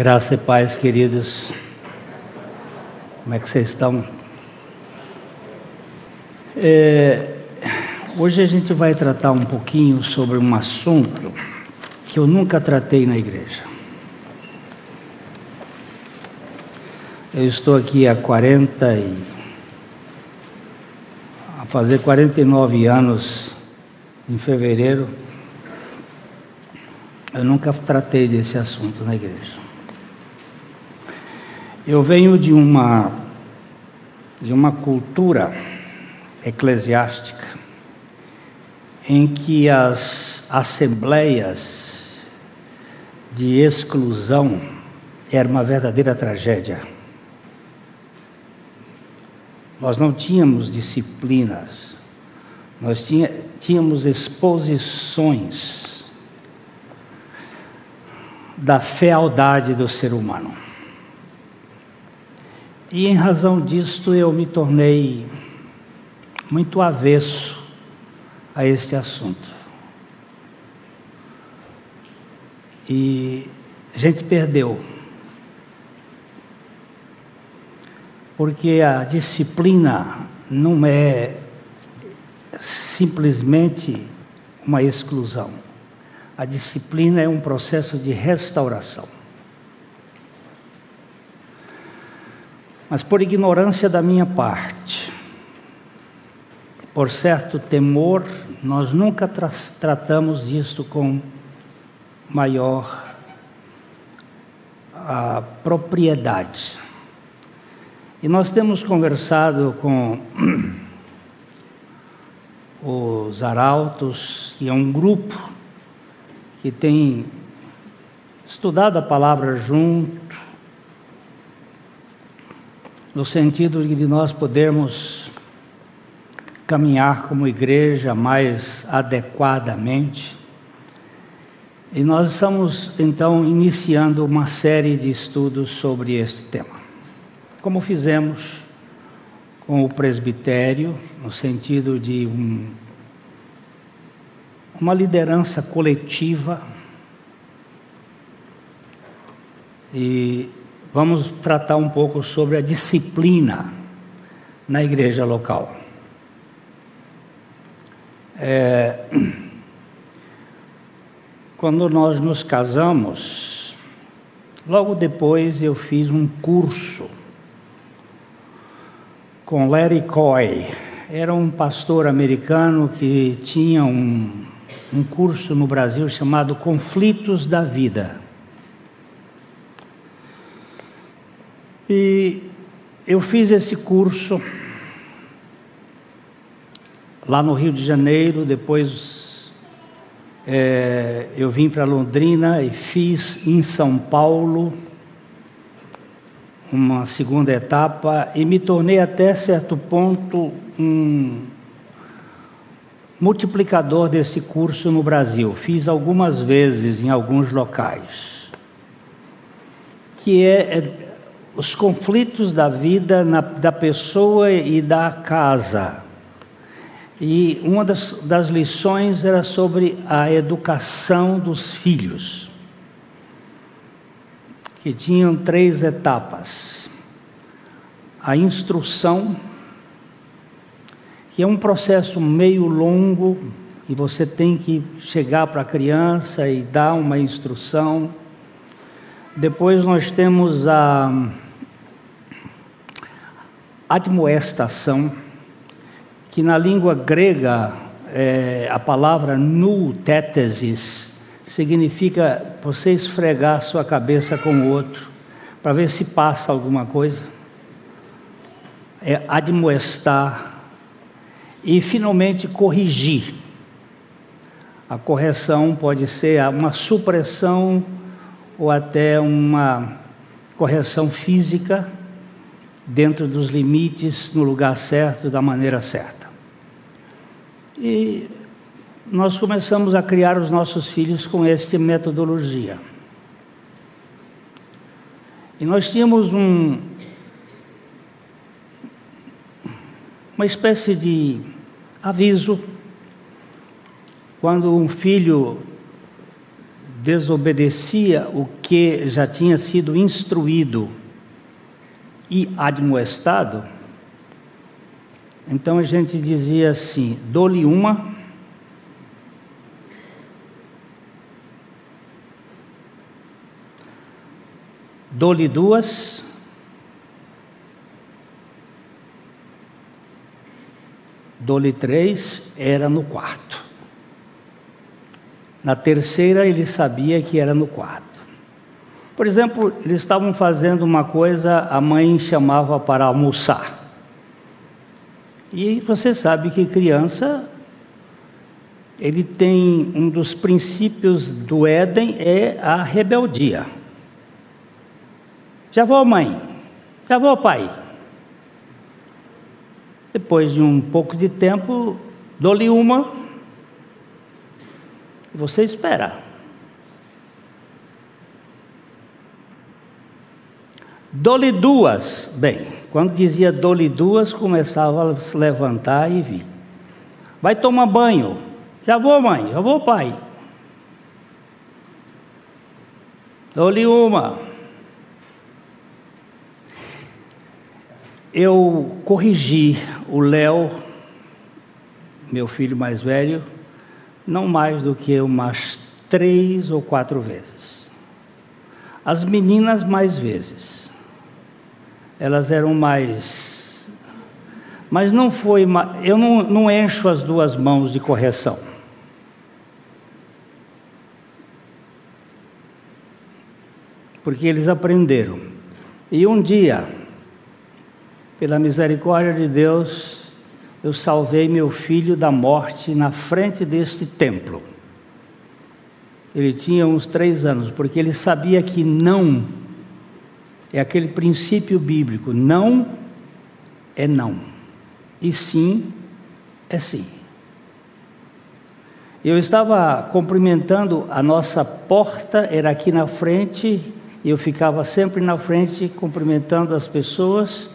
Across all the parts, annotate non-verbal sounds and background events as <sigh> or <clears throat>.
Graça e paz, queridos. Como é que vocês estão? É, hoje a gente vai tratar um pouquinho sobre um assunto que eu nunca tratei na igreja. Eu estou aqui há 40 e a fazer 49 anos em fevereiro. Eu nunca tratei desse assunto na igreja. Eu venho de uma de uma cultura eclesiástica em que as assembleias de exclusão era uma verdadeira tragédia. Nós não tínhamos disciplinas, nós tínhamos exposições da fealdade do ser humano. E em razão disto eu me tornei muito avesso a este assunto. E a gente perdeu. Porque a disciplina não é simplesmente uma exclusão. A disciplina é um processo de restauração. Mas por ignorância da minha parte, por certo temor, nós nunca tra tratamos disto com maior a, ah, propriedade. E nós temos conversado com <clears throat> os arautos, que é um grupo que tem estudado a palavra junto, no sentido de nós podermos caminhar como igreja mais adequadamente. E nós estamos então iniciando uma série de estudos sobre esse tema. Como fizemos com o presbitério, no sentido de um, uma liderança coletiva. E vamos tratar um pouco sobre a disciplina na igreja local. É, quando nós nos casamos, logo depois eu fiz um curso com Larry Coy. Era um pastor americano que tinha um, um curso no Brasil chamado Conflitos da Vida. E eu fiz esse curso lá no Rio de Janeiro, depois é, eu vim para Londrina e fiz em São Paulo uma segunda etapa e me tornei até certo ponto um multiplicador desse curso no Brasil. Fiz algumas vezes em alguns locais. Que é, é os conflitos da vida na, da pessoa e da casa. E uma das, das lições era sobre a educação dos filhos, que tinham três etapas. A instrução, que é um processo meio longo, e você tem que chegar para a criança e dar uma instrução. Depois nós temos a admoestação, que na língua grega é, a palavra nutétesis significa você esfregar sua cabeça com o outro para ver se passa alguma coisa. É admoestar e finalmente corrigir. A correção pode ser uma supressão ou até uma correção física dentro dos limites, no lugar certo, da maneira certa. E nós começamos a criar os nossos filhos com esta metodologia. E nós tínhamos um, uma espécie de aviso quando um filho desobedecia o que já tinha sido instruído e admoestado, então a gente dizia assim: dou-lhe uma. Dou-lhe duas. Dou-lhe três, era no quarto. Na terceira, ele sabia que era no quarto. Por exemplo, eles estavam fazendo uma coisa, a mãe chamava para almoçar. E você sabe que criança, ele tem um dos princípios do Éden é a rebeldia. Já vou, mãe. Já vou, pai. Depois de um pouco de tempo, dou-lhe uma. Você espera. Dou-lhe duas. Bem, quando dizia dou-lhe duas, começava a se levantar e vir. Vai tomar banho. Já vou, mãe. Já vou, pai. Dou-lhe uma. Eu corrigi o Léo, meu filho mais velho, não mais do que umas três ou quatro vezes. As meninas mais vezes elas eram mais. Mas não foi. Eu não, não encho as duas mãos de correção. Porque eles aprenderam. E um dia, pela misericórdia de Deus, eu salvei meu filho da morte na frente deste templo. Ele tinha uns três anos, porque ele sabia que não é aquele princípio bíblico: não é não, e sim é sim. Eu estava cumprimentando a nossa porta, era aqui na frente, e eu ficava sempre na frente cumprimentando as pessoas,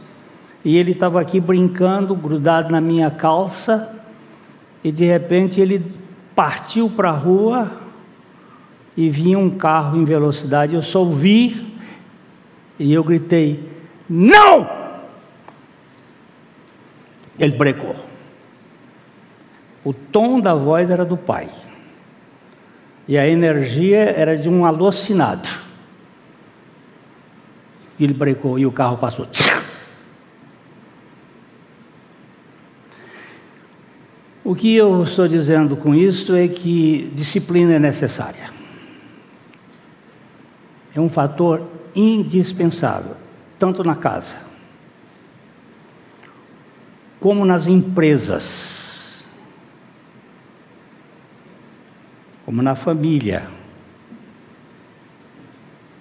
e ele estava aqui brincando, grudado na minha calça, e de repente ele partiu para a rua e vinha um carro em velocidade. Eu só ouvi e eu gritei: Não! Ele brecou. O tom da voz era do pai. E a energia era de um alucinado. Ele brecou e o carro passou. O que eu estou dizendo com isto é que disciplina é necessária. É um fator indispensável, tanto na casa como nas empresas, como na família,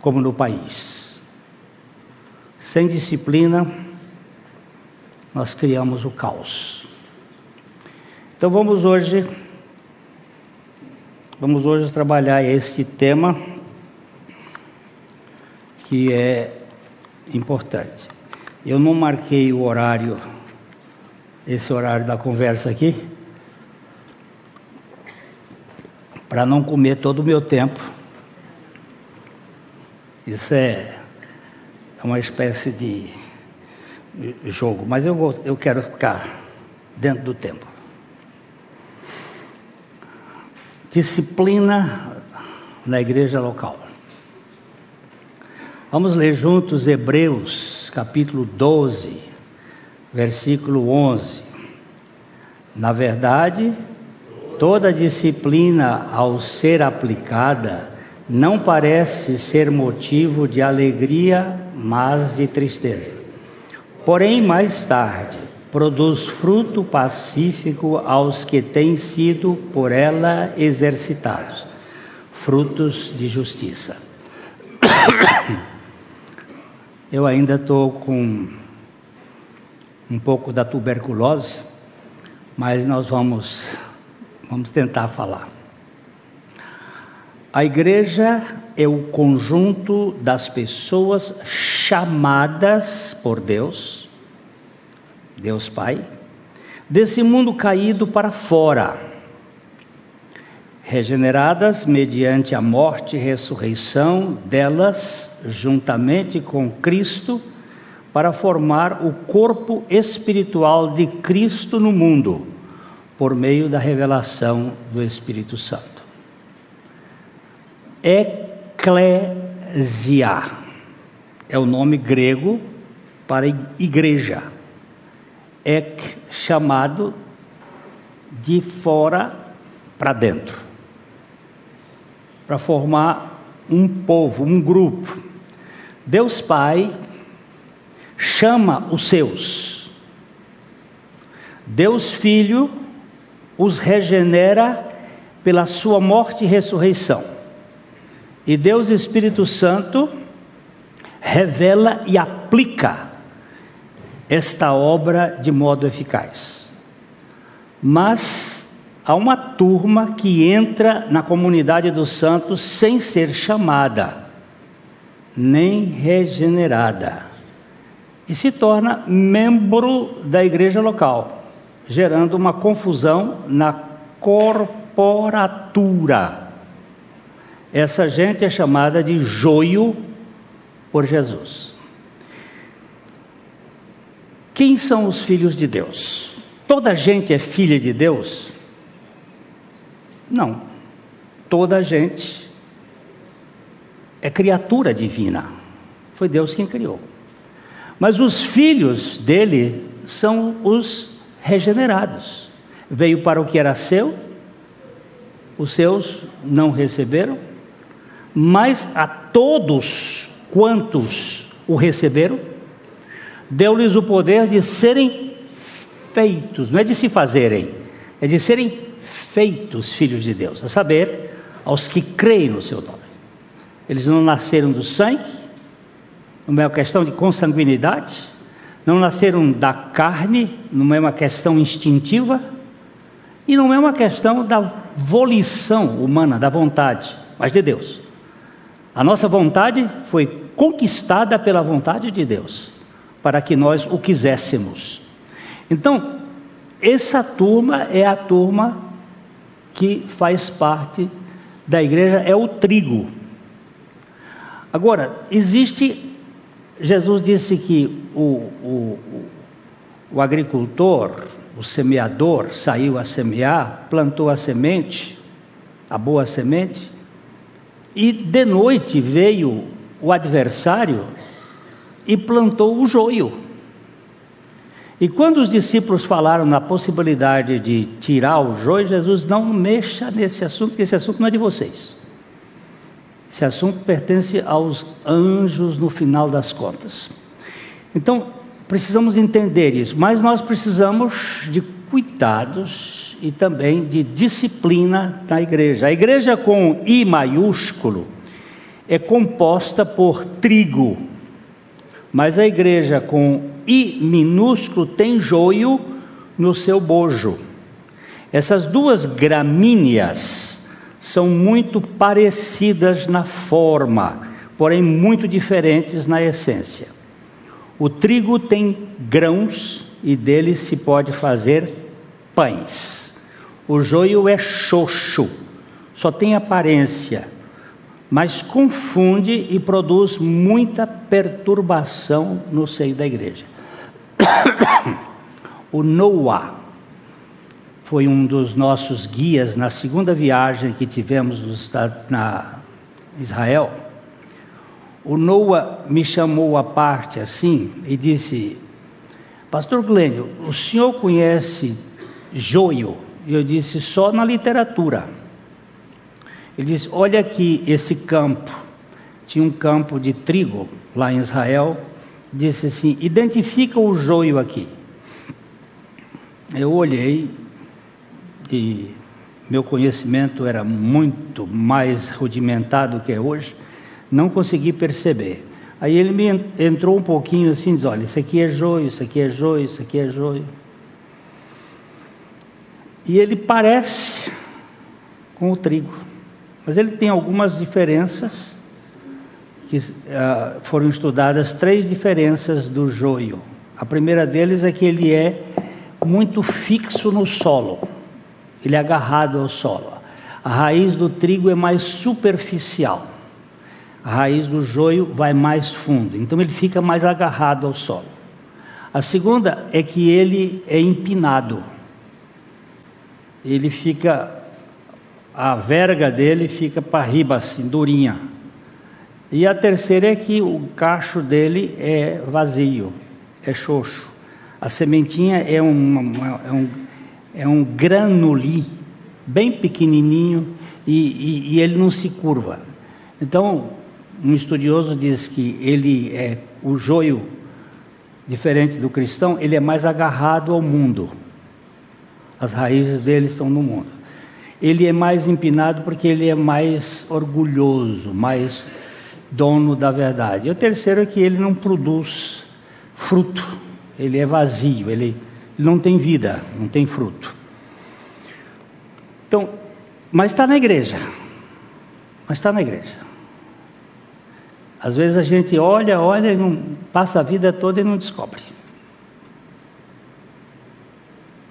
como no país. Sem disciplina, nós criamos o caos. Então vamos hoje vamos hoje trabalhar esse tema que é importante. Eu não marquei o horário, esse horário da conversa aqui, para não comer todo o meu tempo. Isso é, é uma espécie de jogo, mas eu, vou, eu quero ficar dentro do tempo. Disciplina na igreja local. Vamos ler juntos Hebreus, capítulo 12, versículo 11. Na verdade, toda disciplina, ao ser aplicada, não parece ser motivo de alegria, mas de tristeza. Porém, mais tarde, produz fruto pacífico aos que têm sido por ela exercitados, frutos de justiça. <coughs> Eu ainda estou com um pouco da tuberculose, mas nós vamos, vamos tentar falar. A igreja é o conjunto das pessoas chamadas por Deus, Deus Pai, desse mundo caído para fora. regeneradas mediante a morte e ressurreição delas, juntamente com Cristo, para formar o corpo espiritual de Cristo no mundo, por meio da revelação do Espírito Santo. Eclésia é o nome grego para igreja. Ek chamado de fora para dentro para formar um povo, um grupo. Deus Pai chama os seus. Deus Filho os regenera pela sua morte e ressurreição. E Deus Espírito Santo revela e aplica esta obra de modo eficaz. Mas há uma turma que entra na comunidade dos santos sem ser chamada, nem regenerada, e se torna membro da igreja local, gerando uma confusão na corporatura. Essa gente é chamada de joio por Jesus. Quem são os filhos de Deus? Toda gente é filha de Deus? Não. Toda gente é criatura divina. Foi Deus quem criou. Mas os filhos dele são os regenerados. Veio para o que era seu, os seus não receberam, mas a todos quantos o receberam, deu-lhes o poder de serem feitos, não é de se fazerem, é de serem feitos filhos de Deus, a saber, aos que creem no seu nome. Eles não nasceram do sangue, não é uma questão de consanguinidade, não nasceram da carne, não é uma questão instintiva, e não é uma questão da volição humana, da vontade, mas de Deus. A nossa vontade foi conquistada pela vontade de Deus, para que nós o quiséssemos. Então, essa turma é a turma que faz parte da igreja é o trigo. Agora, existe, Jesus disse que o, o, o agricultor, o semeador, saiu a semear, plantou a semente, a boa semente, e de noite veio o adversário e plantou o joio. E quando os discípulos falaram na possibilidade de tirar o joio, Jesus não mexa nesse assunto, porque esse assunto não é de vocês. Esse assunto pertence aos anjos no final das contas. Então, precisamos entender isso, mas nós precisamos de cuidados e também de disciplina na igreja. A igreja com I maiúsculo é composta por trigo, mas a igreja com I minúsculo tem joio no seu bojo. Essas duas gramíneas são muito parecidas na forma, porém muito diferentes na essência. O trigo tem grãos e deles se pode fazer pães. O joio é xoxo, só tem aparência, mas confunde e produz muita perturbação no seio da igreja. <coughs> o Noah foi um dos nossos guias na segunda viagem que tivemos na Israel. O Noah me chamou à parte assim e disse: Pastor Glênio, o senhor conhece joio? Eu disse: só na literatura. Ele disse: Olha aqui esse campo. Tinha um campo de trigo lá em Israel disse assim: identifica o joio aqui. Eu olhei e meu conhecimento era muito mais rudimentado que é hoje, não consegui perceber. Aí ele me entrou um pouquinho assim, diz: olha, isso aqui é joio, isso aqui é joio, isso aqui é joio. E ele parece com o trigo, mas ele tem algumas diferenças que uh, foram estudadas três diferenças do joio. A primeira deles é que ele é muito fixo no solo, ele é agarrado ao solo. A raiz do trigo é mais superficial. A raiz do joio vai mais fundo, então ele fica mais agarrado ao solo. A segunda é que ele é empinado. Ele fica a verga dele fica para riba assim, durinha. E a terceira é que o cacho dele é vazio, é xoxo. A sementinha é, uma, é um, é um granuli bem pequenininho e, e, e ele não se curva. Então, um estudioso diz que ele é o joio diferente do cristão, ele é mais agarrado ao mundo. As raízes dele estão no mundo. Ele é mais empinado porque ele é mais orgulhoso, mais dono da verdade. E o terceiro é que ele não produz fruto, ele é vazio, ele não tem vida, não tem fruto. Então, mas está na igreja. Mas está na igreja. Às vezes a gente olha, olha e não, passa a vida toda e não descobre.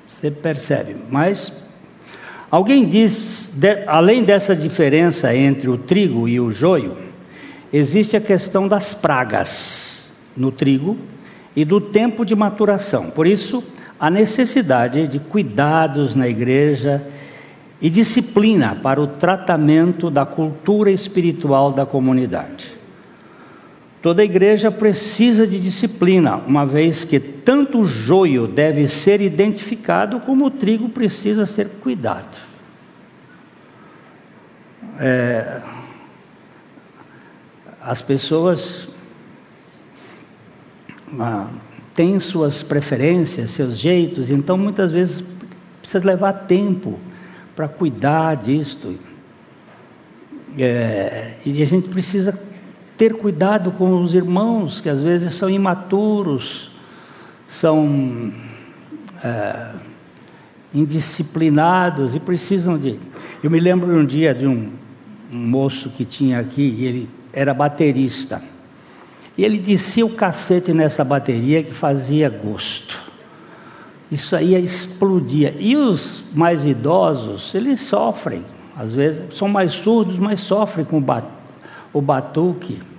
Você percebe, mas alguém diz, de, além dessa diferença entre o trigo e o joio, existe a questão das pragas no trigo e do tempo de maturação. Por isso, a necessidade de cuidados na igreja e disciplina para o tratamento da cultura espiritual da comunidade. Toda igreja precisa de disciplina, uma vez que tanto o joio deve ser identificado, como o trigo precisa ser cuidado. É, as pessoas ah, têm suas preferências, seus jeitos, então muitas vezes precisa levar tempo para cuidar disto. É, e a gente precisa ter cuidado com os irmãos que às vezes são imaturos, são é, indisciplinados e precisam de. Eu me lembro um dia de um, um moço que tinha aqui, ele era baterista. E ele descia o cacete nessa bateria que fazia gosto. Isso aí explodia. E os mais idosos, eles sofrem. Às vezes são mais surdos, mas sofrem com o batuque.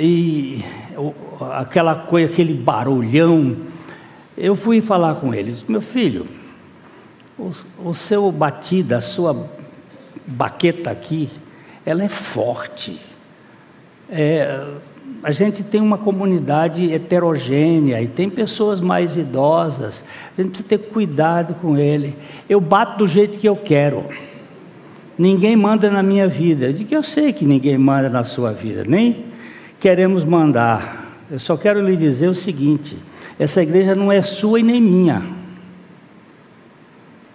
E aquela coisa, aquele barulhão. Eu fui falar com eles, meu filho, o, o seu batida, a sua baqueta aqui, ela é forte. É, a gente tem uma comunidade heterogênea e tem pessoas mais idosas, a gente precisa ter cuidado com ele. Eu bato do jeito que eu quero. Ninguém manda na minha vida. Digo que eu sei que ninguém manda na sua vida, nem queremos mandar. Eu só quero lhe dizer o seguinte: essa igreja não é sua e nem minha.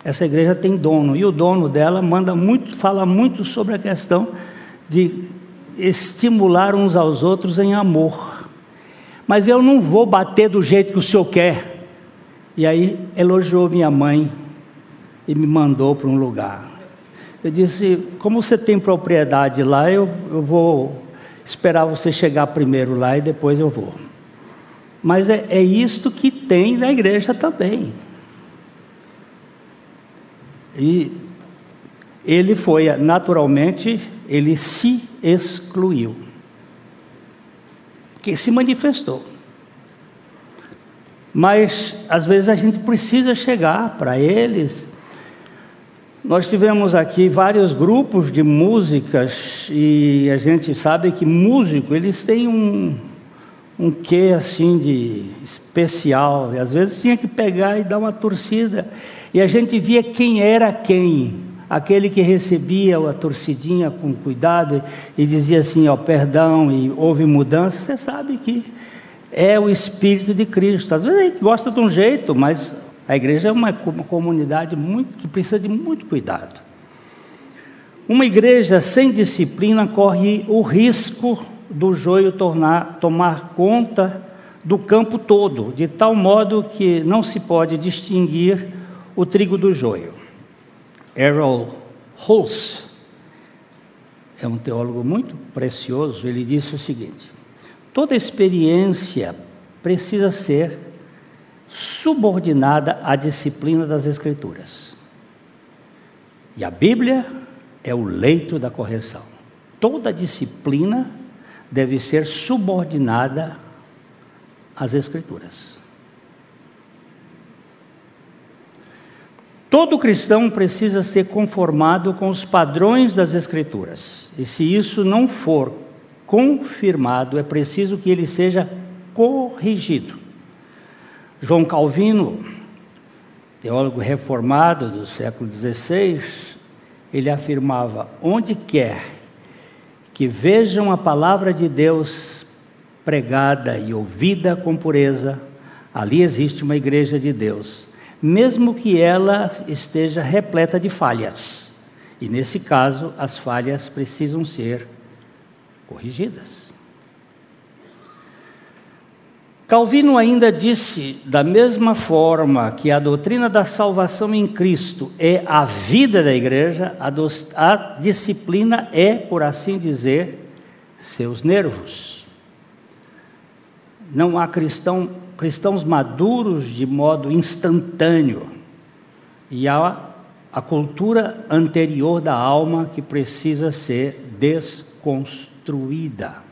Essa igreja tem dono e o dono dela manda muito, fala muito sobre a questão de estimular uns aos outros em amor. Mas eu não vou bater do jeito que o senhor quer. E aí elogiou minha mãe e me mandou para um lugar. Eu disse: como você tem propriedade lá, eu, eu vou esperar você chegar primeiro lá e depois eu vou. Mas é, é isto que tem na igreja também. E ele foi, naturalmente, ele se excluiu. Que se manifestou. Mas, às vezes, a gente precisa chegar para eles. Nós tivemos aqui vários grupos de músicas e a gente sabe que músico, eles têm um, um quê assim de especial. E às vezes tinha que pegar e dar uma torcida. E a gente via quem era quem aquele que recebia a torcidinha com cuidado e dizia assim, ó, perdão, e houve mudança, você sabe que é o Espírito de Cristo. Às vezes a gente gosta de um jeito, mas a igreja é uma, comunidade muito, que precisa de muito cuidado. Uma igreja sem disciplina corre o risco do joio tornar, tomar conta do campo todo, de tal modo que não se pode distinguir o trigo do joio. Errol Hulse é um teólogo muito precioso. Ele disse o seguinte: toda experiência precisa ser subordinada à disciplina das Escrituras. E a Bíblia é o leito da correção. Toda disciplina deve ser subordinada às Escrituras. Todo cristão precisa ser conformado com os padrões das Escrituras. E se isso não for confirmado, é preciso que ele seja corrigido. João Calvino, teólogo reformado do século XVI, ele afirmava: onde quer que vejam a palavra de Deus pregada e ouvida com pureza, ali existe uma igreja de Deus, mesmo que ela esteja repleta de falhas. E nesse caso, as falhas precisam ser corrigidas. Calvino ainda disse, da mesma forma que a doutrina da salvação em Cristo é a vida da igreja, a, do, a disciplina é, por assim dizer, seus nervos. Não há cristão, cristãos maduros de modo instantâneo, e há a cultura anterior da alma que precisa ser desconstruída.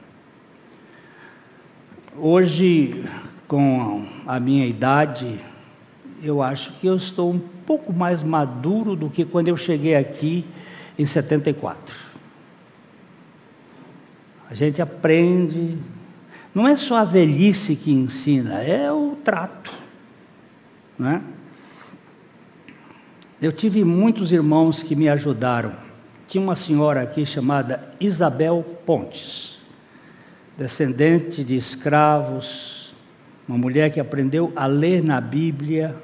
Hoje, com a minha idade, eu acho que eu estou um pouco mais maduro do que quando eu cheguei aqui em 74. A gente aprende, não é só a velhice que ensina, é o trato. Né? Eu tive muitos irmãos que me ajudaram. Tinha uma senhora aqui chamada Isabel Pontes descendente de escravos, uma mulher que aprendeu a ler na Bíblia.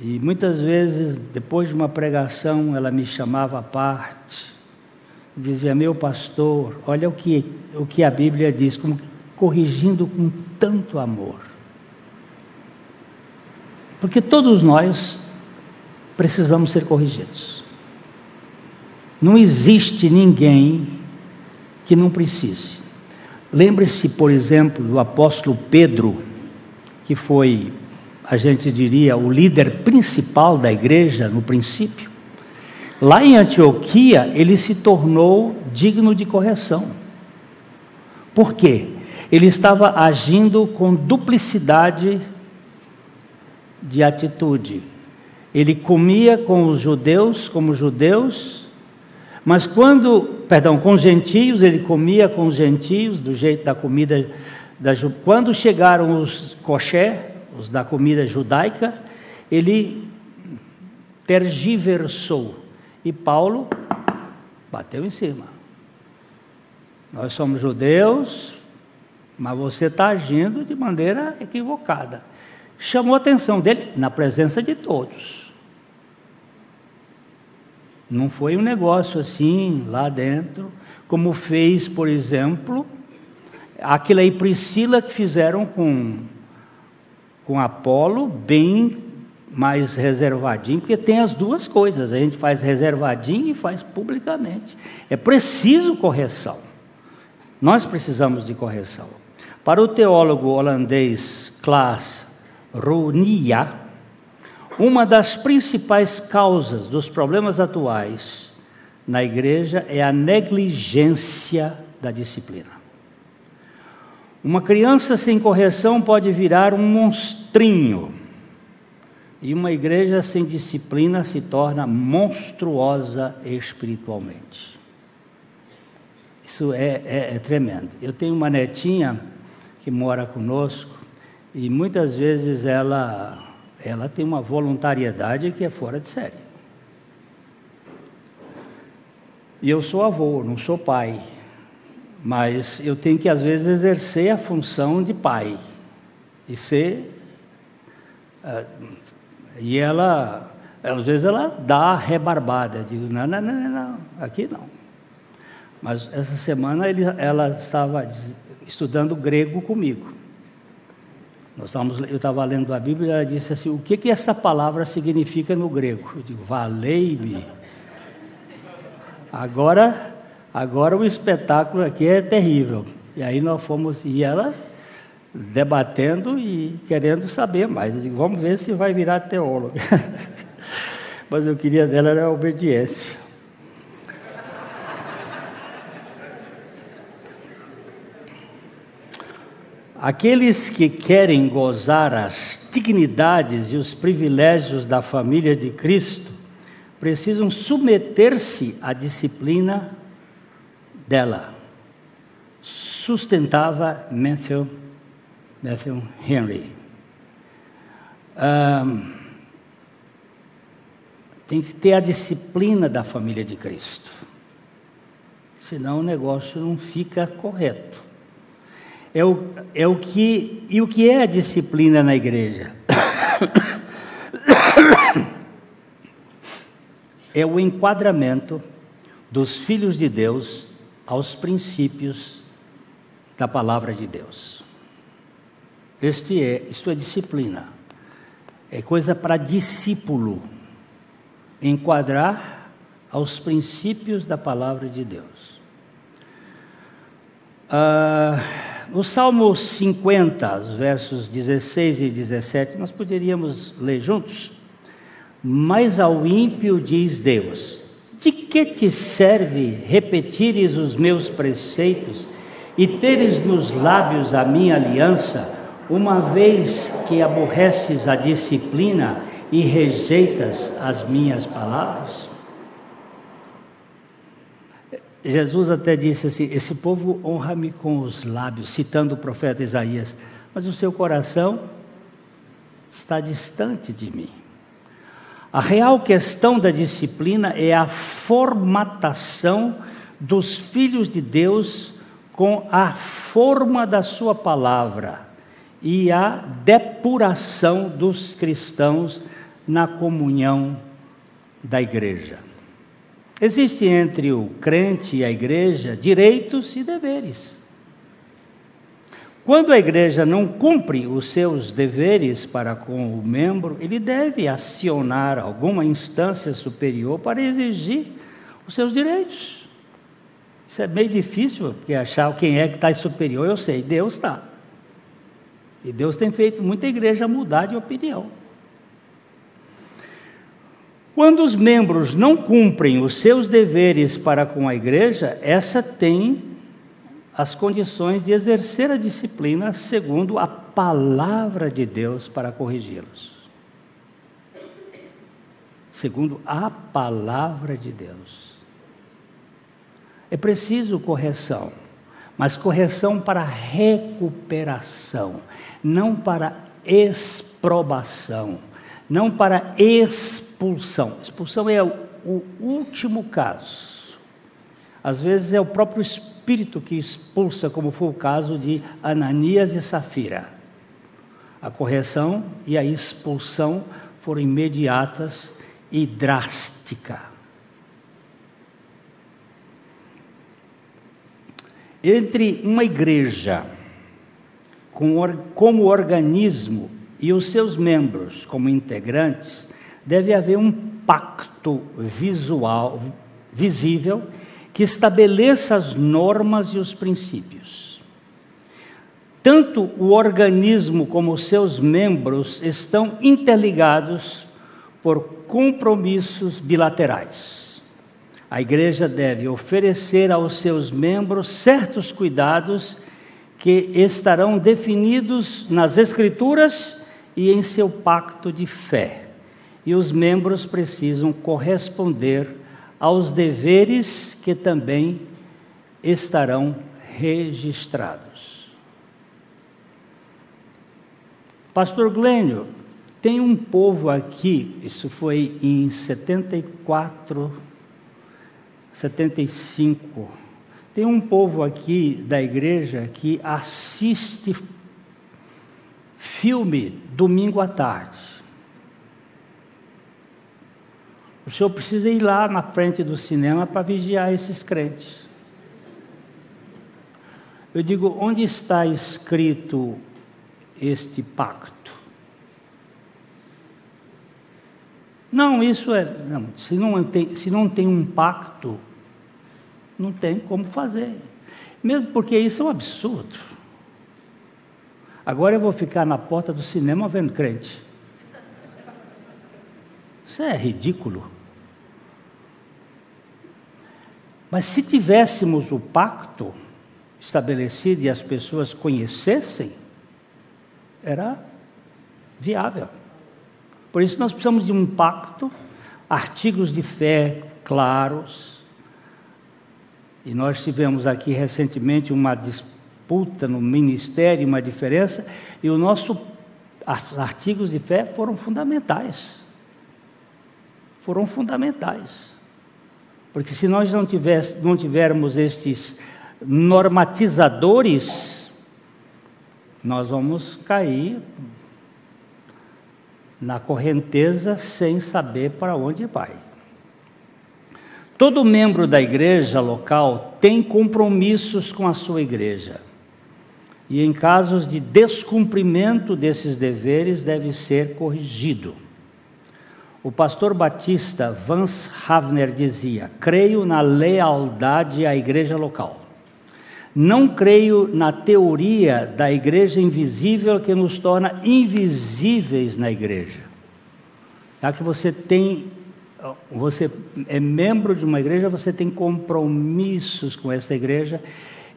E muitas vezes, depois de uma pregação, ela me chamava à parte, dizia: Meu pastor, olha o que, o que a Bíblia diz, como corrigindo com tanto amor. Porque todos nós precisamos ser corrigidos. Não existe ninguém que não precise. Lembre-se, por exemplo, do apóstolo Pedro, que foi, a gente diria, o líder principal da igreja no princípio. Lá em Antioquia, ele se tornou digno de correção. Por quê? Ele estava agindo com duplicidade de atitude. Ele comia com os judeus como judeus mas quando, perdão, com os gentios, ele comia com os gentios, do jeito da comida da Quando chegaram os coxé, os da comida judaica, ele tergiversou. E Paulo bateu em cima. Nós somos judeus, mas você está agindo de maneira equivocada. Chamou a atenção dele na presença de todos. Não foi um negócio assim lá dentro, como fez, por exemplo, aquela aí Priscila que fizeram com, com Apolo, bem mais reservadinho, porque tem as duas coisas, a gente faz reservadinho e faz publicamente. É preciso correção. Nós precisamos de correção. Para o teólogo holandês Klaas Runia, uma das principais causas dos problemas atuais na igreja é a negligência da disciplina. Uma criança sem correção pode virar um monstrinho, e uma igreja sem disciplina se torna monstruosa espiritualmente. Isso é, é, é tremendo. Eu tenho uma netinha que mora conosco, e muitas vezes ela ela tem uma voluntariedade que é fora de série. E eu sou avô, não sou pai, mas eu tenho que às vezes exercer a função de pai e ser. Uh, e ela, às vezes ela dá rebarbada, digo, não, não, não, não, aqui não. Mas essa semana ela estava estudando grego comigo. Nós estávamos, eu estava lendo a Bíblia e ela disse assim: o que, que essa palavra significa no grego? Eu digo: valei-me. Agora, agora o espetáculo aqui é terrível. E aí nós fomos, e ela debatendo e querendo saber mais. Eu digo: vamos ver se vai virar teóloga. <laughs> Mas eu queria dela era a obediência. Aqueles que querem gozar as dignidades e os privilégios da família de Cristo precisam submeter-se à disciplina dela. Sustentava Matthew, Matthew Henry. Um, tem que ter a disciplina da família de Cristo. Senão o negócio não fica correto. É o, é o que. E o que é a disciplina na igreja? é o enquadramento dos filhos de Deus aos princípios da palavra de Deus. Este é, isto é disciplina. É coisa para discípulo enquadrar aos princípios da palavra de Deus. Ah, no Salmo 50, os versos 16 e 17, nós poderíamos ler juntos. Mas ao ímpio diz Deus: De que te serve repetires os meus preceitos e teres nos lábios a minha aliança, uma vez que aborreces a disciplina e rejeitas as minhas palavras? Jesus até disse assim: Esse povo honra-me com os lábios, citando o profeta Isaías, mas o seu coração está distante de mim. A real questão da disciplina é a formatação dos filhos de Deus com a forma da sua palavra e a depuração dos cristãos na comunhão da igreja. Existe entre o crente e a igreja direitos e deveres. Quando a igreja não cumpre os seus deveres para com o membro, ele deve acionar alguma instância superior para exigir os seus direitos. Isso é meio difícil, porque achar quem é que está superior, eu sei, Deus está. E Deus tem feito muita igreja mudar de opinião. Quando os membros não cumprem os seus deveres para com a igreja, essa tem as condições de exercer a disciplina segundo a palavra de Deus para corrigi-los. Segundo a palavra de Deus. É preciso correção, mas correção para recuperação, não para exprobação, não para expulsão. Expulsão é o, último caso. Às vezes é o próprio espírito que expulsa, como foi o caso de Ananias e Safira. A correção e a expulsão foram imediatas e drásticas. Entre uma igreja como organismo e os seus membros como integrantes, deve haver um pacto visual, visível que estabeleça as normas e os princípios. Tanto o organismo como os seus membros estão interligados por compromissos bilaterais. A igreja deve oferecer aos seus membros certos cuidados que estarão definidos nas Escrituras e em seu pacto de fé. E os membros precisam corresponder aos deveres que também estarão registrados. Pastor Glênio, tem um povo aqui, isso foi em 74, 75. Tem um povo aqui da igreja que assiste filme domingo à tarde. O senhor precisa ir lá na frente do cinema para vigiar esses crentes. Eu digo, onde está escrito este pacto? Não, isso é. Não, se, não tem, se não tem um pacto, não tem como fazer. Mesmo porque isso é um absurdo. Agora eu vou ficar na porta do cinema vendo crente. Isso é ridículo. Mas se tivéssemos o pacto estabelecido e as pessoas conhecessem, era viável. Por isso nós precisamos de um pacto, artigos de fé claros. E nós tivemos aqui recentemente uma disputa no ministério, uma diferença, e o nosso artigos de fé foram fundamentais. Foram fundamentais. Porque se nós não, tivesse, não tivermos estes normatizadores, nós vamos cair na correnteza sem saber para onde vai. Todo membro da igreja local tem compromissos com a sua igreja. E em casos de descumprimento desses deveres, deve ser corrigido. O pastor batista Vance Havner dizia: Creio na lealdade à igreja local. Não creio na teoria da igreja invisível que nos torna invisíveis na igreja. Já que você tem, você é membro de uma igreja, você tem compromissos com essa igreja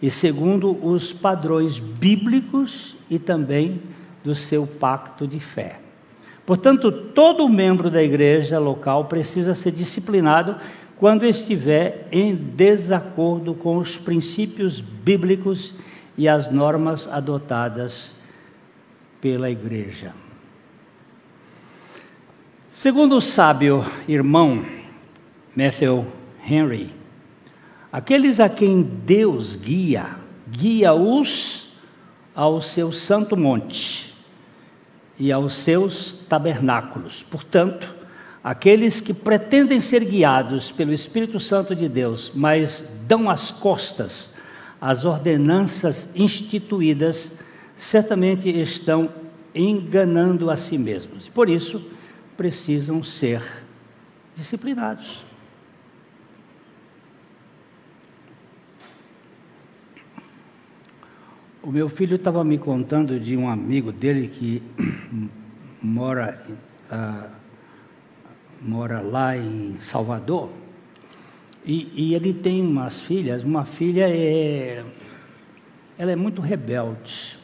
e segundo os padrões bíblicos e também do seu pacto de fé. Portanto, todo membro da igreja local precisa ser disciplinado quando estiver em desacordo com os princípios bíblicos e as normas adotadas pela igreja. Segundo o sábio irmão Matthew Henry, aqueles a quem Deus guia, guia-os ao seu santo monte e aos seus tabernáculos. Portanto, Aqueles que pretendem ser guiados pelo Espírito Santo de Deus, mas dão as costas às ordenanças instituídas, certamente estão enganando a si mesmos. Por isso, precisam ser disciplinados. O meu filho estava me contando de um amigo dele que <clears throat> mora. Uh, mora lá em Salvador, e, e, ele tem umas filhas, uma filha é, ela é muito rebelde.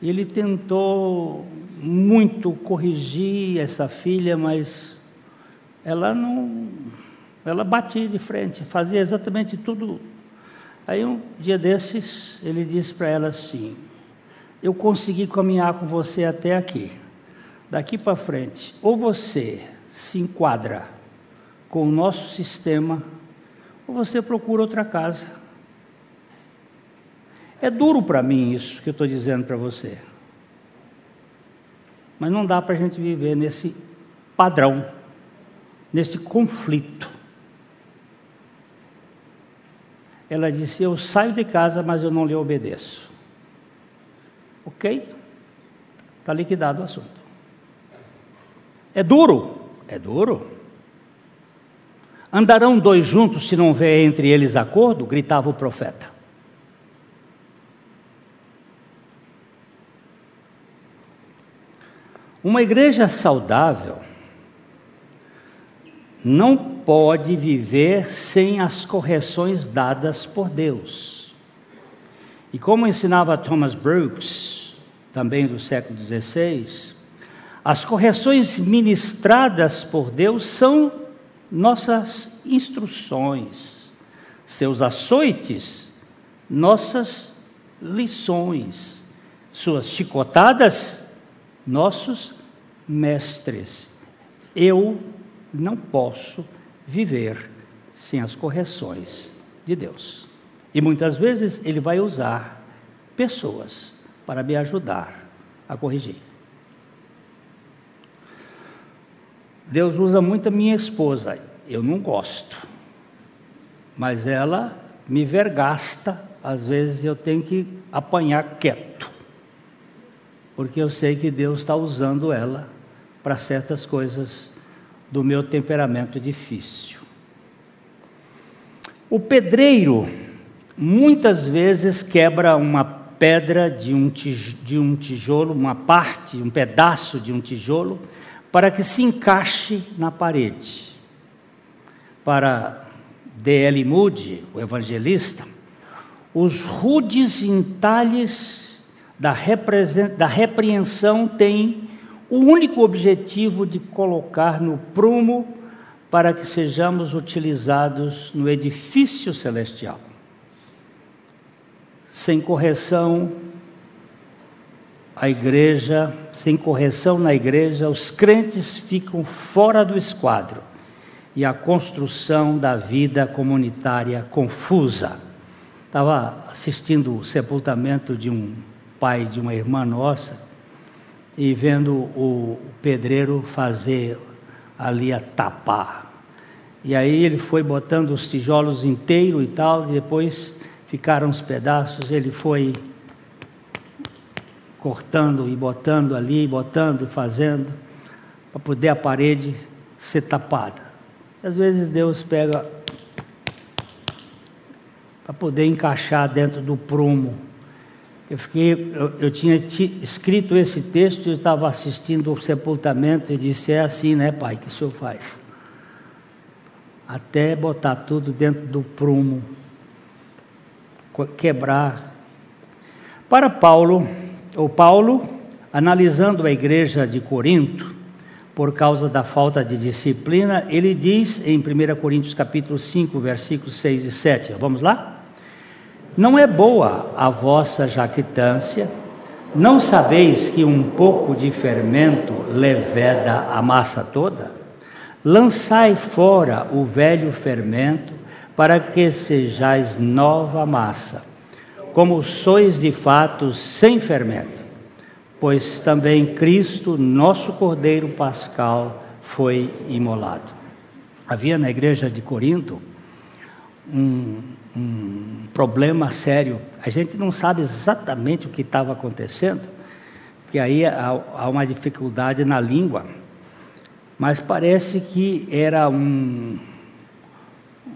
Ele tentou muito corrigir essa filha, mas ela não, ela batia de frente, fazia exatamente tudo. Aí um dia desses, ele disse para ela assim: Eu consegui caminhar com você até aqui. Daqui para frente, ou você se enquadra com o nosso sistema, ou você procura outra casa. É duro para mim isso que eu estou dizendo para você. Mas não dá para a gente viver nesse padrão, nesse conflito. Ela disse: Eu saio de casa, mas eu não lhe obedeço. Ok? Está liquidado o assunto. É duro, é duro. Andarão dois juntos se não houver entre eles acordo? gritava o profeta. Uma igreja saudável não pode viver sem as correções dadas por Deus. E como ensinava Thomas Brooks, também do século XVI, as correções ministradas por Deus são nossas instruções, seus açoites, nossas lições, suas chicotadas, nossos mestres. Eu não posso viver sem as correções de Deus. E muitas vezes Ele vai usar pessoas para me ajudar a corrigir. Deus usa muito a minha esposa, eu não gosto, mas ela me vergasta, às vezes eu tenho que apanhar quieto, porque eu sei que Deus está usando ela para certas coisas do meu temperamento difícil. O pedreiro muitas vezes quebra uma pedra de um tijolo, uma parte, um pedaço de um tijolo, para que se encaixe na parede. Para D.L. Moody, o evangelista, os rudes entalhes da, da repreensão têm o único objetivo de colocar no prumo para que sejamos utilizados no edifício celestial. Sem correção, a igreja, sem correção na igreja, os crentes ficam fora do esquadro e a construção da vida comunitária confusa. Estava assistindo o sepultamento de um pai de uma irmã nossa e vendo o pedreiro fazer ali a tapar. E aí ele foi botando os tijolos inteiros e tal, e depois ficaram os pedaços, ele foi cortando e botando ali, botando e fazendo, para poder a parede ser tapada. Às vezes Deus pega para poder encaixar dentro do prumo. Eu, fiquei, eu, eu tinha escrito esse texto, eu estava assistindo o sepultamento e disse: É assim, né, pai, que o senhor faz? Até botar tudo dentro do prumo, quebrar. Para Paulo, o Paulo, analisando a igreja de Corinto, por causa da falta de disciplina, ele diz em 1 Coríntios capítulo 5, versículos 6 e 7. Vamos lá? Não é boa a vossa jactância, não sabeis que um pouco de fermento leveda a massa toda? Lançai fora o velho fermento, para que sejais nova massa como sois de fato sem fermento, pois também Cristo, nosso Cordeiro Pascal, foi imolado. Havia na igreja de Corinto um, um problema sério. A gente não sabe exatamente o que estava acontecendo, porque aí há, uma dificuldade na língua. Mas parece que era um,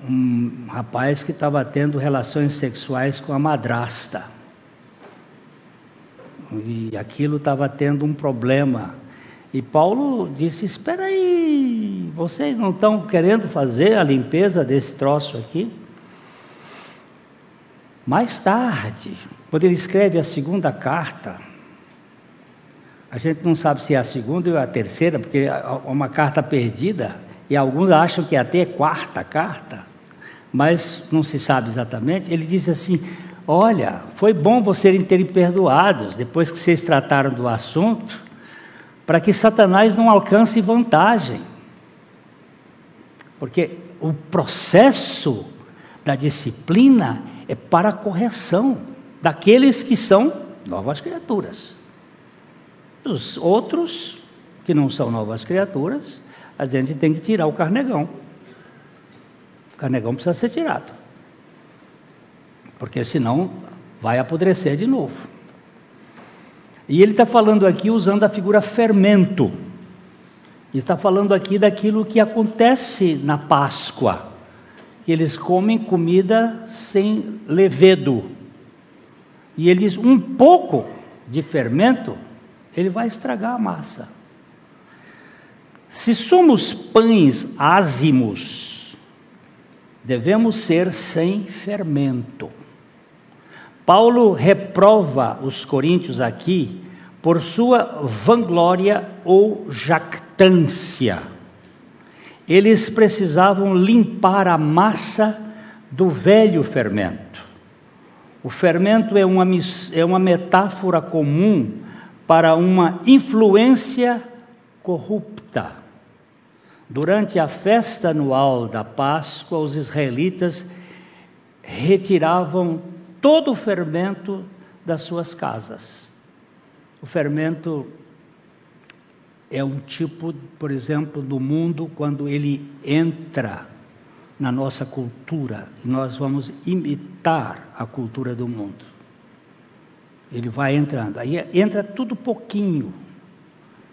um rapaz que estava tendo relações sexuais com a madrasta. E aquilo estava tendo um problema. E Paulo disse: Espera aí, vocês não estão querendo fazer a limpeza desse troço aqui? Mais tarde, quando ele escreve a segunda carta, a gente não sabe se é a segunda ou a terceira, porque é uma carta perdida, e alguns acham que é até a quarta carta mas não se sabe exatamente. Ele diz assim: Olha, foi bom vocês terem perdoados depois que vocês trataram do assunto, para que Satanás não alcance vantagem. Porque o processo da disciplina é para a correção daqueles que são novas criaturas. Os outros que não são novas criaturas, a gente tem que tirar o carnegão. Carnegão precisa ser tirado. Porque senão vai apodrecer de novo. E ele está falando aqui usando a figura fermento. Está falando aqui daquilo que acontece na Páscoa. Eles comem comida sem levedo. E ele diz: um pouco de fermento, ele vai estragar a massa. Se somos pães ázimos, devemos ser sem fermento. Paulo reprova os coríntios aqui por sua vanglória ou jactância. Eles precisavam limpar a massa do velho fermento. O fermento é uma, é uma metáfora comum para uma influência corrupta. Durante a festa anual da Páscoa, os israelitas retiravam todo o fermento das suas casas. O fermento é um tipo, por exemplo, do mundo quando ele entra na nossa cultura e nós vamos imitar a cultura do mundo. Ele vai entrando, aí entra tudo pouquinho,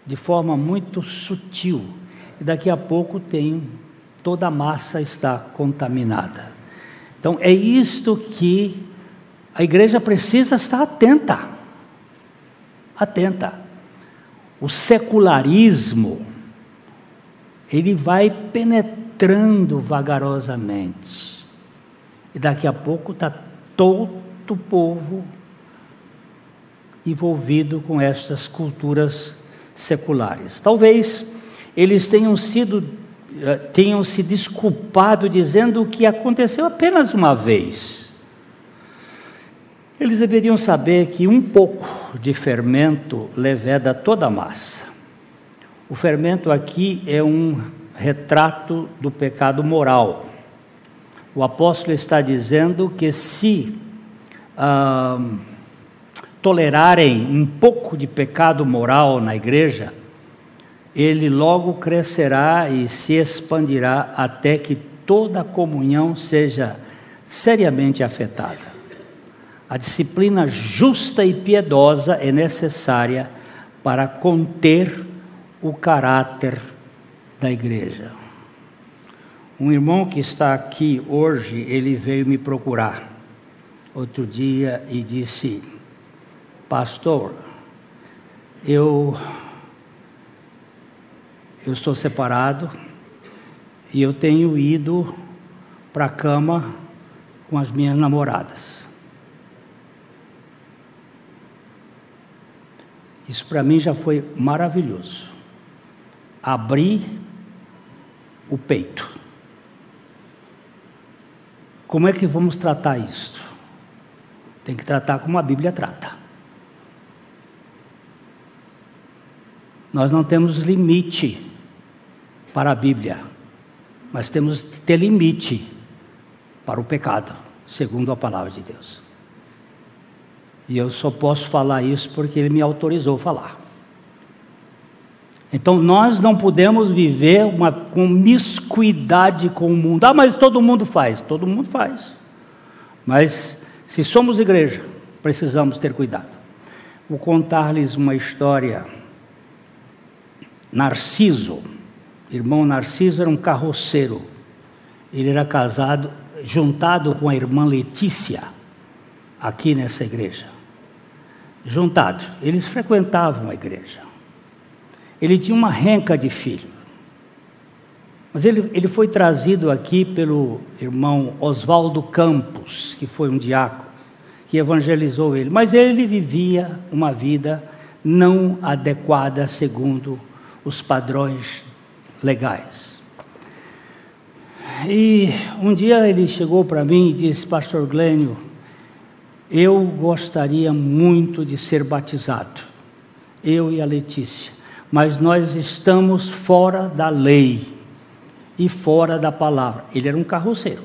de forma muito sutil e daqui a pouco tem toda a massa está contaminada. Então é isto que a igreja precisa estar atenta. Atenta. O secularismo ele vai penetrando vagarosamente. E daqui a pouco está todo o povo envolvido com essas culturas seculares. Talvez eles tenham sido eh, tenham se desculpado dizendo que aconteceu apenas uma vez. Eles deveriam saber que um pouco de fermento leveda toda a massa. O fermento aqui é um retrato do pecado moral. O apóstolo está dizendo que se ah, tolerarem um pouco de pecado moral na igreja, ele logo crescerá e se expandirá até que toda a comunhão seja seriamente afetada. A disciplina justa e piedosa é necessária para conter o caráter da igreja. Um irmão que está aqui hoje, ele veio me procurar outro dia e disse: Pastor, eu eu estou separado e eu tenho ido para a cama com as minhas namoradas. Isso para mim já foi maravilhoso. Abrir o peito. Como é que vamos tratar isso? Tem que tratar como a Bíblia trata. Nós não temos limite para a Bíblia, mas temos que ter limite para o pecado, segundo a palavra de Deus. E eu só posso falar isso porque Ele me autorizou a falar. Então nós não podemos viver uma promiscuidade com o mundo. Ah, mas todo mundo faz. Todo mundo faz. Mas se somos igreja, precisamos ter cuidado. Vou contar-lhes uma história Narciso, irmão Narciso era um carroceiro. Ele era casado, juntado com a irmã Letícia, aqui nessa igreja. Juntado. Eles frequentavam a igreja. Ele tinha uma renca de filho. Mas ele, ele foi trazido aqui pelo irmão Oswaldo Campos, que foi um diácono, que evangelizou ele. Mas ele vivia uma vida não adequada segundo os padrões legais. E um dia ele chegou para mim e disse: Pastor Glênio, eu gostaria muito de ser batizado, eu e a Letícia, mas nós estamos fora da lei e fora da palavra. Ele era um carroceiro.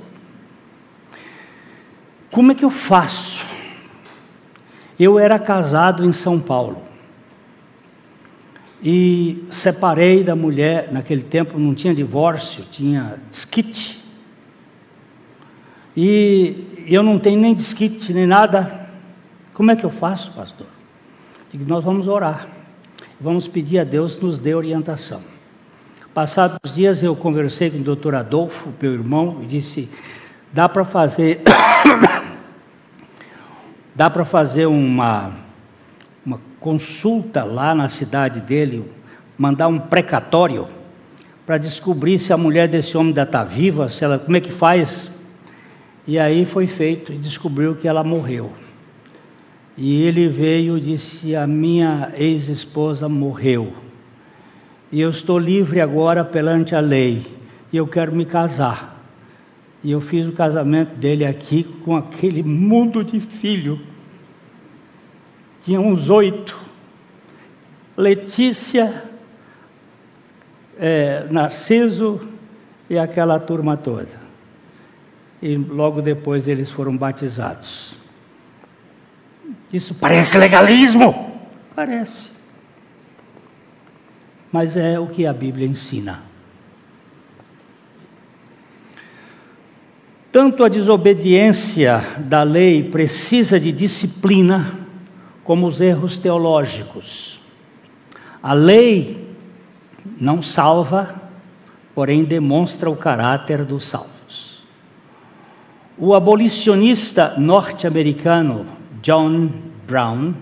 Como é que eu faço? Eu era casado em São Paulo e separei da mulher, naquele tempo não tinha divórcio, tinha desquite. E eu não tenho nem desquite, nem nada. Como é que eu faço, pastor? Digo, nós vamos orar. Vamos pedir a Deus nos dê orientação. Passados dias eu conversei com o doutor Adolfo, meu irmão, e disse: dá para fazer. <coughs> dá para fazer uma uma consulta lá na cidade dele, mandar um precatório para descobrir se a mulher desse homem ainda está viva, se ela, como é que faz. E aí foi feito e descobriu que ela morreu. E ele veio e disse: A minha ex-esposa morreu. E eu estou livre agora perante a lei. E eu quero me casar. E eu fiz o casamento dele aqui com aquele mundo de filho tinha uns oito. Letícia, é, Narciso e aquela turma toda. E logo depois eles foram batizados. Isso parece legalismo? Parece. Mas é o que a Bíblia ensina. Tanto a desobediência da lei precisa de disciplina, como os erros teológicos. A lei não salva, porém demonstra o caráter dos salvos. O abolicionista norte-americano John Brown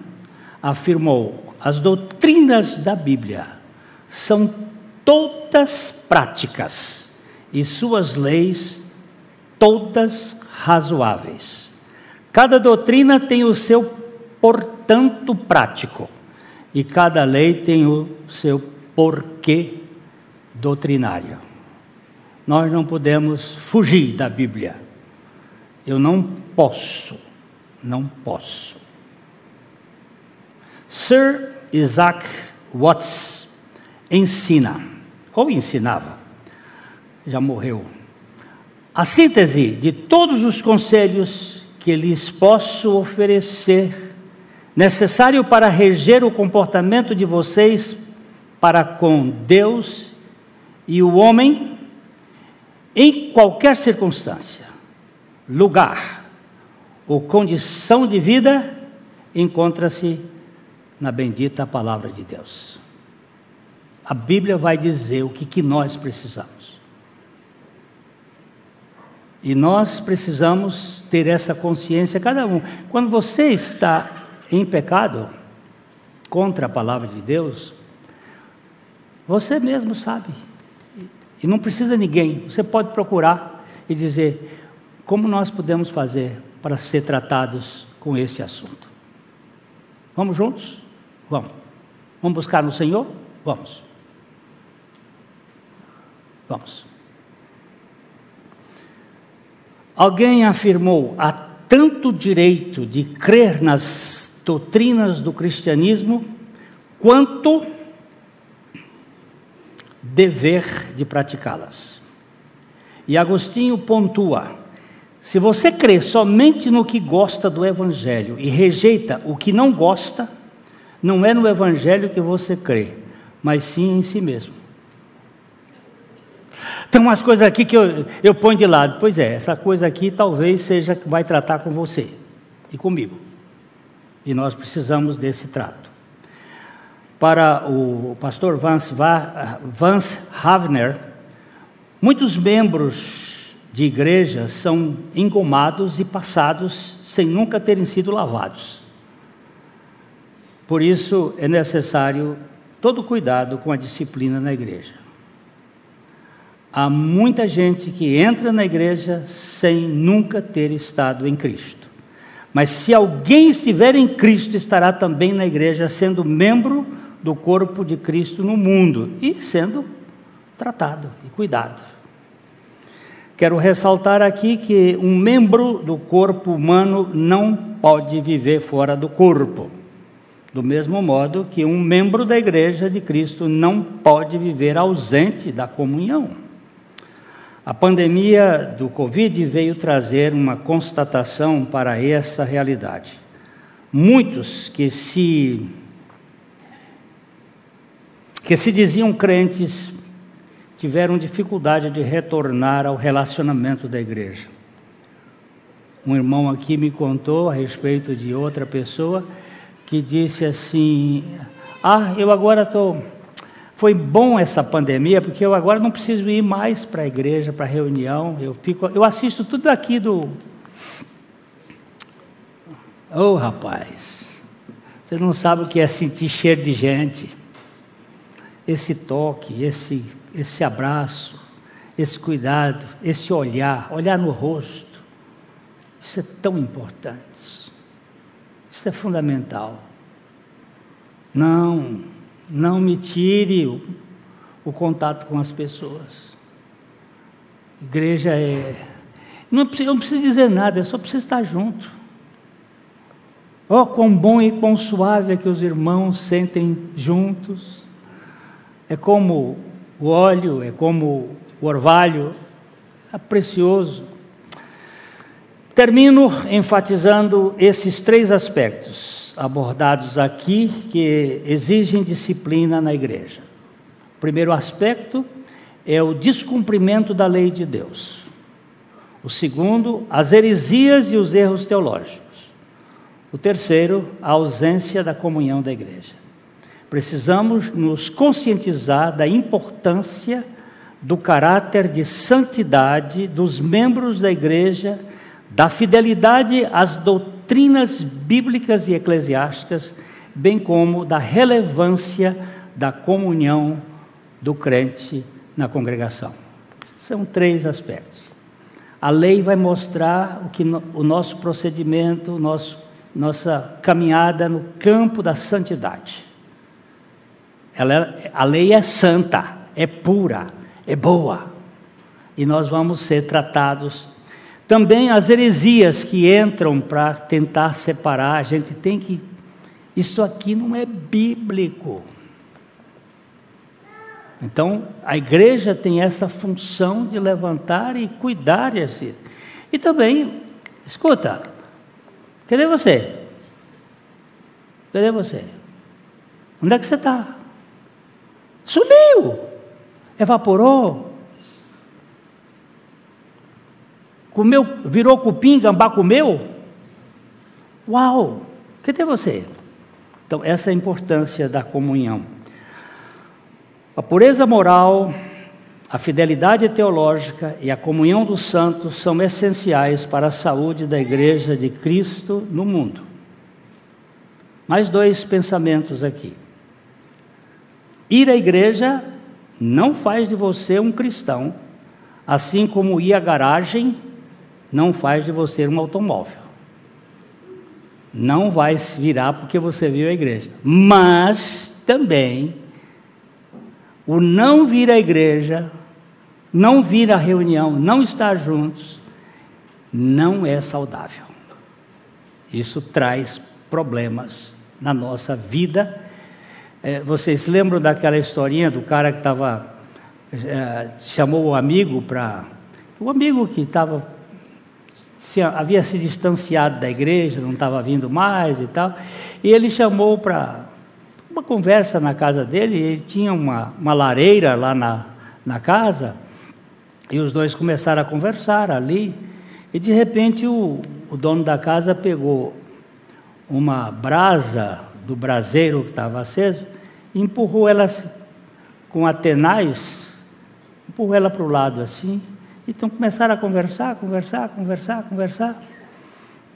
afirmou: as doutrinas da Bíblia são todas práticas e suas leis todas razoáveis. Cada doutrina tem o seu portanto prático e cada lei tem o seu porquê doutrinário. Nós não podemos fugir da Bíblia. Eu não posso, não posso. Sir Isaac Watts ensina, ou ensinava, já morreu, a síntese de todos os conselhos que lhes posso oferecer, necessário para reger o comportamento de vocês para com Deus e o homem, em qualquer circunstância, lugar ou condição de vida, encontra-se na bendita palavra de Deus. A Bíblia vai dizer o que, que nós precisamos. E nós precisamos ter essa consciência, cada um. Quando você está em pecado contra a palavra de Deus, você mesmo sabe. E não precisa ninguém. Você pode procurar e dizer como nós podemos fazer para ser tratados com esse assunto. Vamos juntos? Vamos. Vamos buscar no Senhor? Vamos. Vamos. Alguém afirmou: há tanto direito de crer nas doutrinas do cristianismo, quanto dever de praticá-las. E Agostinho pontua: se você crê somente no que gosta do Evangelho e rejeita o que não gosta, não é no Evangelho que você crê, mas sim em si mesmo. Tem umas coisas aqui que eu, eu ponho de lado. Pois é, essa coisa aqui talvez seja que vai tratar com você e comigo. E nós precisamos desse trato. Para o pastor Vance, Vance Havner, muitos membros de igrejas são engomados e passados sem nunca terem sido lavados. Por isso é necessário todo cuidado com a disciplina na igreja. Há muita gente que entra na igreja sem nunca ter estado em Cristo. Mas se alguém estiver em Cristo, estará também na igreja, sendo membro do corpo de Cristo no mundo e sendo tratado e cuidado. Quero ressaltar aqui que um membro do corpo humano não pode viver fora do corpo. Do mesmo modo que um membro da igreja de Cristo não pode viver ausente da comunhão. A pandemia do Covid veio trazer uma constatação para essa realidade. Muitos que se que se diziam crentes tiveram dificuldade de retornar ao relacionamento da igreja. Um irmão aqui me contou a respeito de outra pessoa que disse assim: Ah, eu agora estou. Foi bom essa pandemia, porque eu agora não preciso ir mais para a igreja, para a reunião. Eu, fico, eu assisto tudo aqui do. Oh, rapaz, você não sabe o que é sentir cheiro de gente. Esse toque, esse, esse abraço, esse cuidado, esse olhar, olhar no rosto. Isso é tão importante. Isso é fundamental. Não, não me tire o, o contato com as pessoas. Igreja é. Não preciso, não preciso dizer nada, eu só preciso estar junto. Oh, quão bom e quão suave é que os irmãos sentem juntos. É como o óleo, é como o orvalho, é precioso. Termino enfatizando esses três aspectos abordados aqui que exigem disciplina na igreja. O primeiro aspecto é o descumprimento da lei de Deus. O segundo, as heresias e os erros teológicos. O terceiro, a ausência da comunhão da igreja. Precisamos nos conscientizar da importância do caráter de santidade dos membros da igreja da fidelidade às doutrinas bíblicas e eclesiásticas, bem como da relevância da comunhão do crente na congregação. São três aspectos. A lei vai mostrar o que no, o nosso procedimento, o nosso, nossa caminhada no campo da santidade. Ela, a lei é santa, é pura, é boa. E nós vamos ser tratados. Também as heresias que entram para tentar separar, a gente tem que. Isso aqui não é bíblico. Então, a igreja tem essa função de levantar e cuidar desse. E também, escuta, cadê você? Cadê você? Onde é que você está? Sumiu! Evaporou? Comeu, virou cupim, gambá comeu? Uau! Cadê você? Então, essa é a importância da comunhão. A pureza moral, a fidelidade teológica e a comunhão dos santos são essenciais para a saúde da Igreja de Cristo no mundo. Mais dois pensamentos aqui. Ir à igreja não faz de você um cristão, assim como ir à garagem não faz de você um automóvel. Não vai se virar porque você viu a igreja. Mas também o não vir à igreja, não vir à reunião, não estar juntos, não é saudável. Isso traz problemas na nossa vida. É, vocês lembram daquela historinha do cara que estava. É, chamou o amigo para. O amigo que estava. Havia se distanciado da igreja, não estava vindo mais e tal. E ele chamou para uma conversa na casa dele, ele tinha uma, uma lareira lá na, na casa, e os dois começaram a conversar ali, e de repente o, o dono da casa pegou uma brasa do braseiro que estava aceso, empurrou ela com atenais, empurrou ela para o lado assim, então começaram a conversar, conversar, conversar, conversar,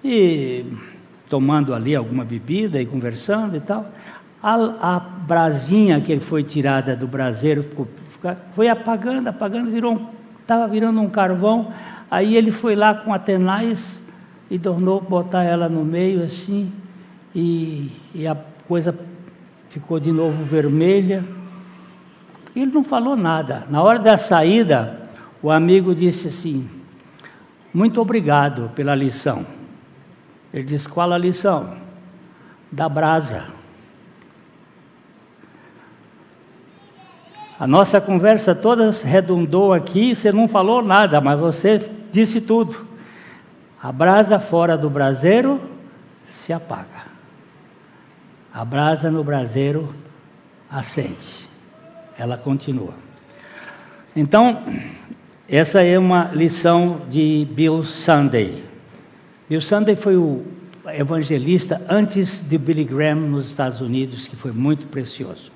e tomando ali alguma bebida e conversando e tal. A, a brasinha que foi tirada do braseiro ficou, foi apagando, apagando, virou estava virando um carvão. Aí ele foi lá com a tenaz e tornou botar ela no meio assim, e, e a coisa ficou de novo vermelha. Ele não falou nada. Na hora da saída, o amigo disse assim: Muito obrigado pela lição. Ele disse: Qual a lição? Da brasa. A nossa conversa toda redundou aqui, você não falou nada, mas você disse tudo. A brasa fora do braseiro se apaga. A brasa no braseiro acende. Ela continua. Então, essa é uma lição de Bill Sunday. Bill Sunday foi o evangelista antes de Billy Graham nos Estados Unidos, que foi muito precioso.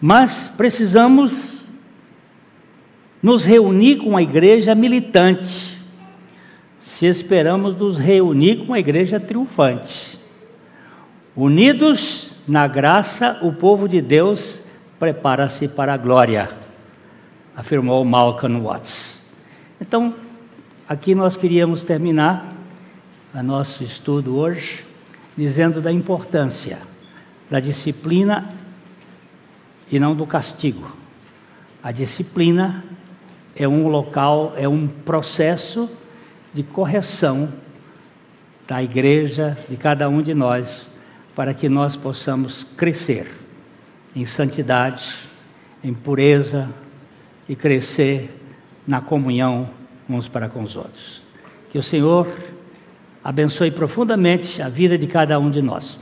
Mas precisamos nos reunir com a igreja militante, se esperamos nos reunir com a igreja triunfante. Unidos na graça, o povo de Deus prepara-se para a glória, afirmou Malcolm Watts. Então, aqui nós queríamos terminar o nosso estudo hoje, dizendo da importância da disciplina e não do castigo. A disciplina é um local, é um processo de correção da igreja, de cada um de nós, para que nós possamos crescer em santidade, em pureza e crescer na comunhão uns para com os outros. Que o Senhor abençoe profundamente a vida de cada um de nós.